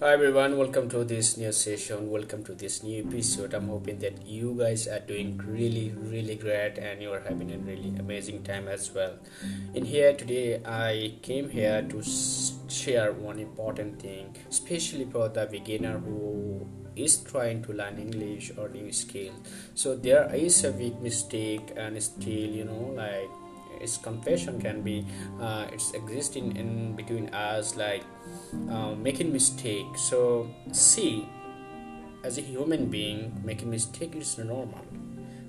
Hi everyone, welcome to this new session. Welcome to this new episode. I'm hoping that you guys are doing really, really great and you are having a really amazing time as well. In here today, I came here to share one important thing, especially for the beginner who is trying to learn English or new skill. So there is a big mistake and still, you know, like its confession can be uh, it's existing in between us like uh, making mistake. So see as a human being making mistake is normal.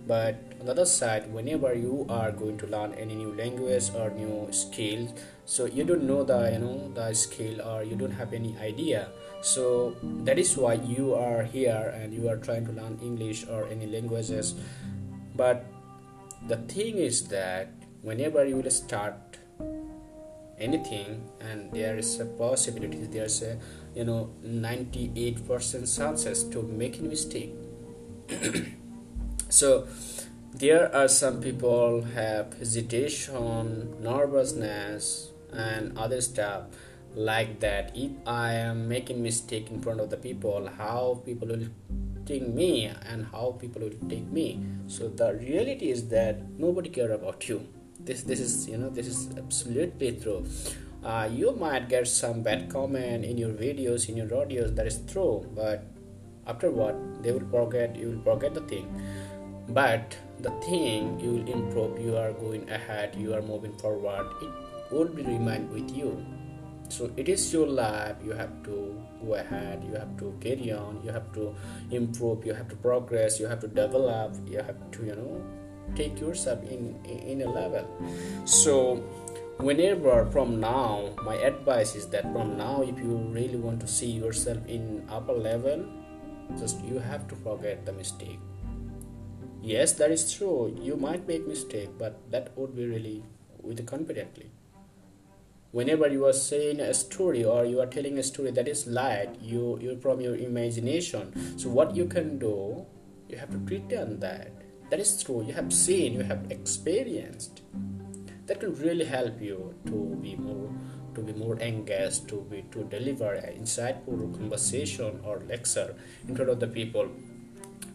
But on the other side whenever you are going to learn any new language or new skill so you don't know the you know the skill or you don't have any idea. So that is why you are here and you are trying to learn english or any languages. But the thing is that whenever you will start anything and there is a possibility there's a you know 98% chances to make a mistake. So there are some people have hesitation nervousness and other stuff like that. If i am making mistake in front of the people how people will take me and how people will take me. So the reality is that nobody care about you this this is you know this is absolutely true. Uh, you might get some bad comment in your videos in your audios that is true but after what they will forget you will forget the thing. But the thing you will improve you are going ahead you are moving forward it would be remain with you. So it is your life you have to go ahead you have to carry on you have to improve you have to progress you have to develop you have to you know take yourself in in a level. So whenever from now my advice is that from now if you really want to see yourself in upper level just you have to forget the mistake. Yes that is true. You might make mistake but that would be really with confidently. Whenever you are saying a story or you are telling a story that is light you you from your imagination. So what you can do you have to pretend that that is true. You have seen you have experienced. That will really help you to be more to be more engaged to be to deliver an insightful conversation or lecture in front of the people.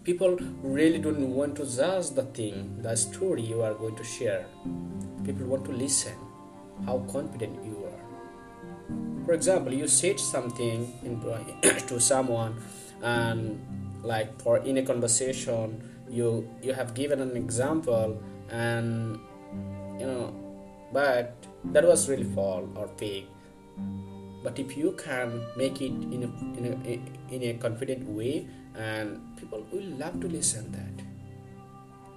People really don't want to judge the thing the story you are going to share. People want to listen how confident you are. For example you said something in, to someone and like for in a conversation you you have given an example and you know but that was really false or fake. But if you can make it in a, in a in a confident way and people will love to listen that.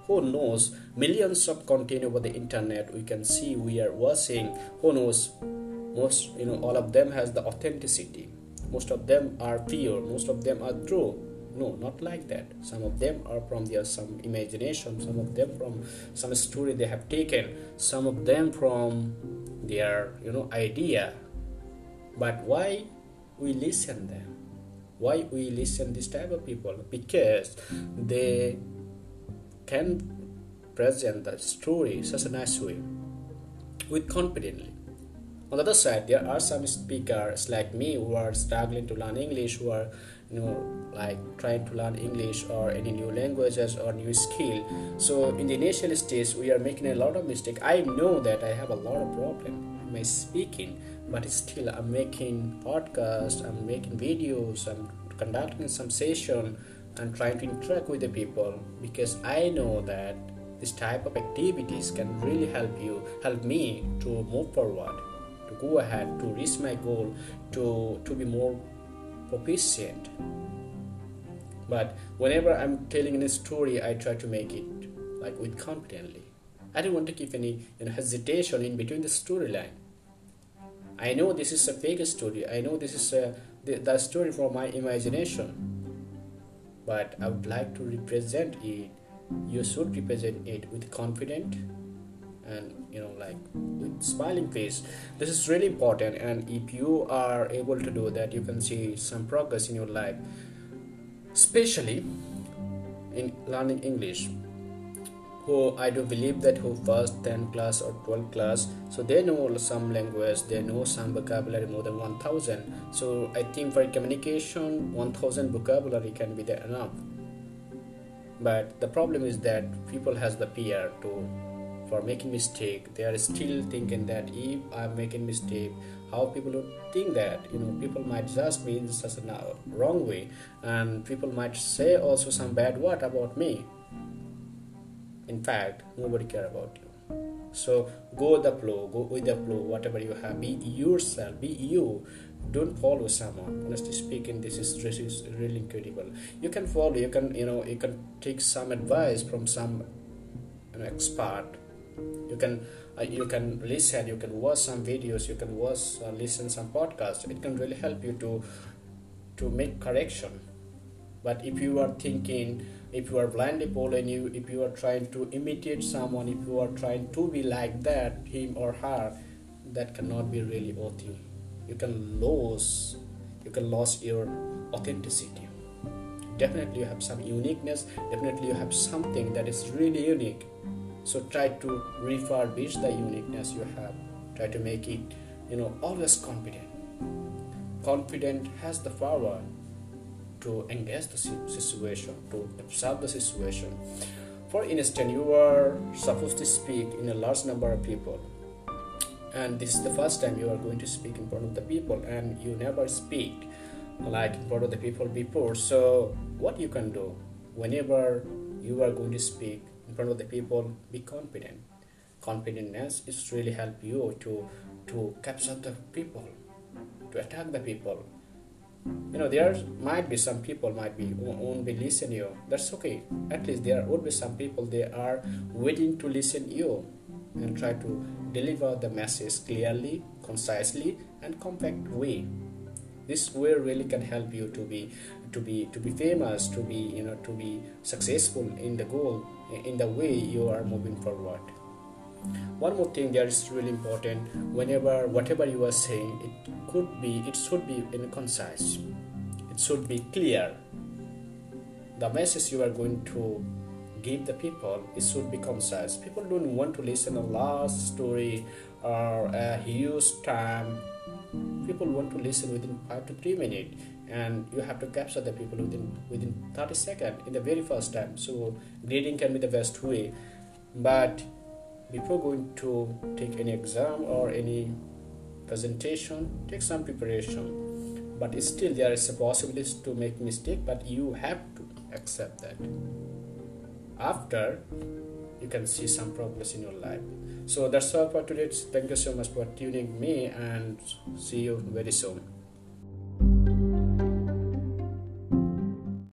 Who knows? Millions of content over the internet. We can see we are watching. Who knows? Most you know all of them has the authenticity. Most of them are pure. Most of them are true no not like that. Some of them are from their some imagination some of them from some story they have taken some of them from their you know idea. But why we listen them? Why we listen this type of people? Because they can present the story such a nice way with confidently on the other side there are some speakers like me who are struggling to learn english who are you know like trying to learn english or any new languages or new skill. So in the initial stage we are making a lot of mistake. I know that i have a lot of problem in my speaking but still i'm making podcast i'm making videos i'm conducting some session and trying to interact with the people because i know that this type of activities can really help you help me to move forward go ahead to reach my goal to to be more proficient. But whenever i'm telling a story i try to make it like with confidently. I don't want to keep any you know, hesitation in between the storyline. I know this is a fake story. I know this is a, the, the story from my imagination. But i would like to represent it. You should represent it with confidence and you know like with smiling face. This is really important and if you are able to do that you can see some progress in your life. Especially in learning english. Who I do believe that who first 10 class or 12 class so they know some language they know some vocabulary more than 1000 so I think for communication 1000 vocabulary can be there enough. But the problem is that people has the fear to for making mistake. They are still thinking that if i'm making mistake how people would think that you know people might judge me in such a wrong way and people might say also some bad word about me. In fact nobody care about you. So go the flow go with the flow whatever you have. Be yourself be you. Don't follow someone. Honestly speaking this is this is really incredible. You can follow you can you know you can take some advice from some expert you can uh, you can listen you can watch some videos you can watch uh, listen some podcasts. It can really help you to to make correction. But if you are thinking if you are blindly following you if you are trying to imitate someone if you are trying to be like that him or her that cannot be really authentic you can lose you can lose your authenticity. Definitely you have some uniqueness definitely you have something that is really unique so try to refurbish the uniqueness you have. Try to make it you know always confident confident has the power to engage the situation to observe the situation. For instance you are supposed to speak in a large number of people and this is the first time you are going to speak in front of the people and you never speak like in front of the people before. So what you can do whenever you are going to speak front of the people be confident confidentness is really help you to to capture the people to attack the people. You know there might be some people might be won't be listen you. That's okay. At least there would be some people they are waiting to listen you and try to deliver the message clearly, concisely, and compact way. This way really can help you to be to be to be famous, to be you know to be successful in the goal, in the way you are moving forward. One more thing that is really important whenever whatever you are saying, it could be it should be in concise. It should be clear. The message you are going to give the people it should be concise people don't want to listen a large story or a huge time people want to listen within 5 to 3 minutes and you have to capture the people within within 30 seconds in the very first time. So grading can be the best way. But before going to take any exam or any presentation take some preparation. But still there is a possibility to make mistake but you have to accept that. After you can see some progress in your life. So that's all for today. Thank you so much for tuning me and see you very soon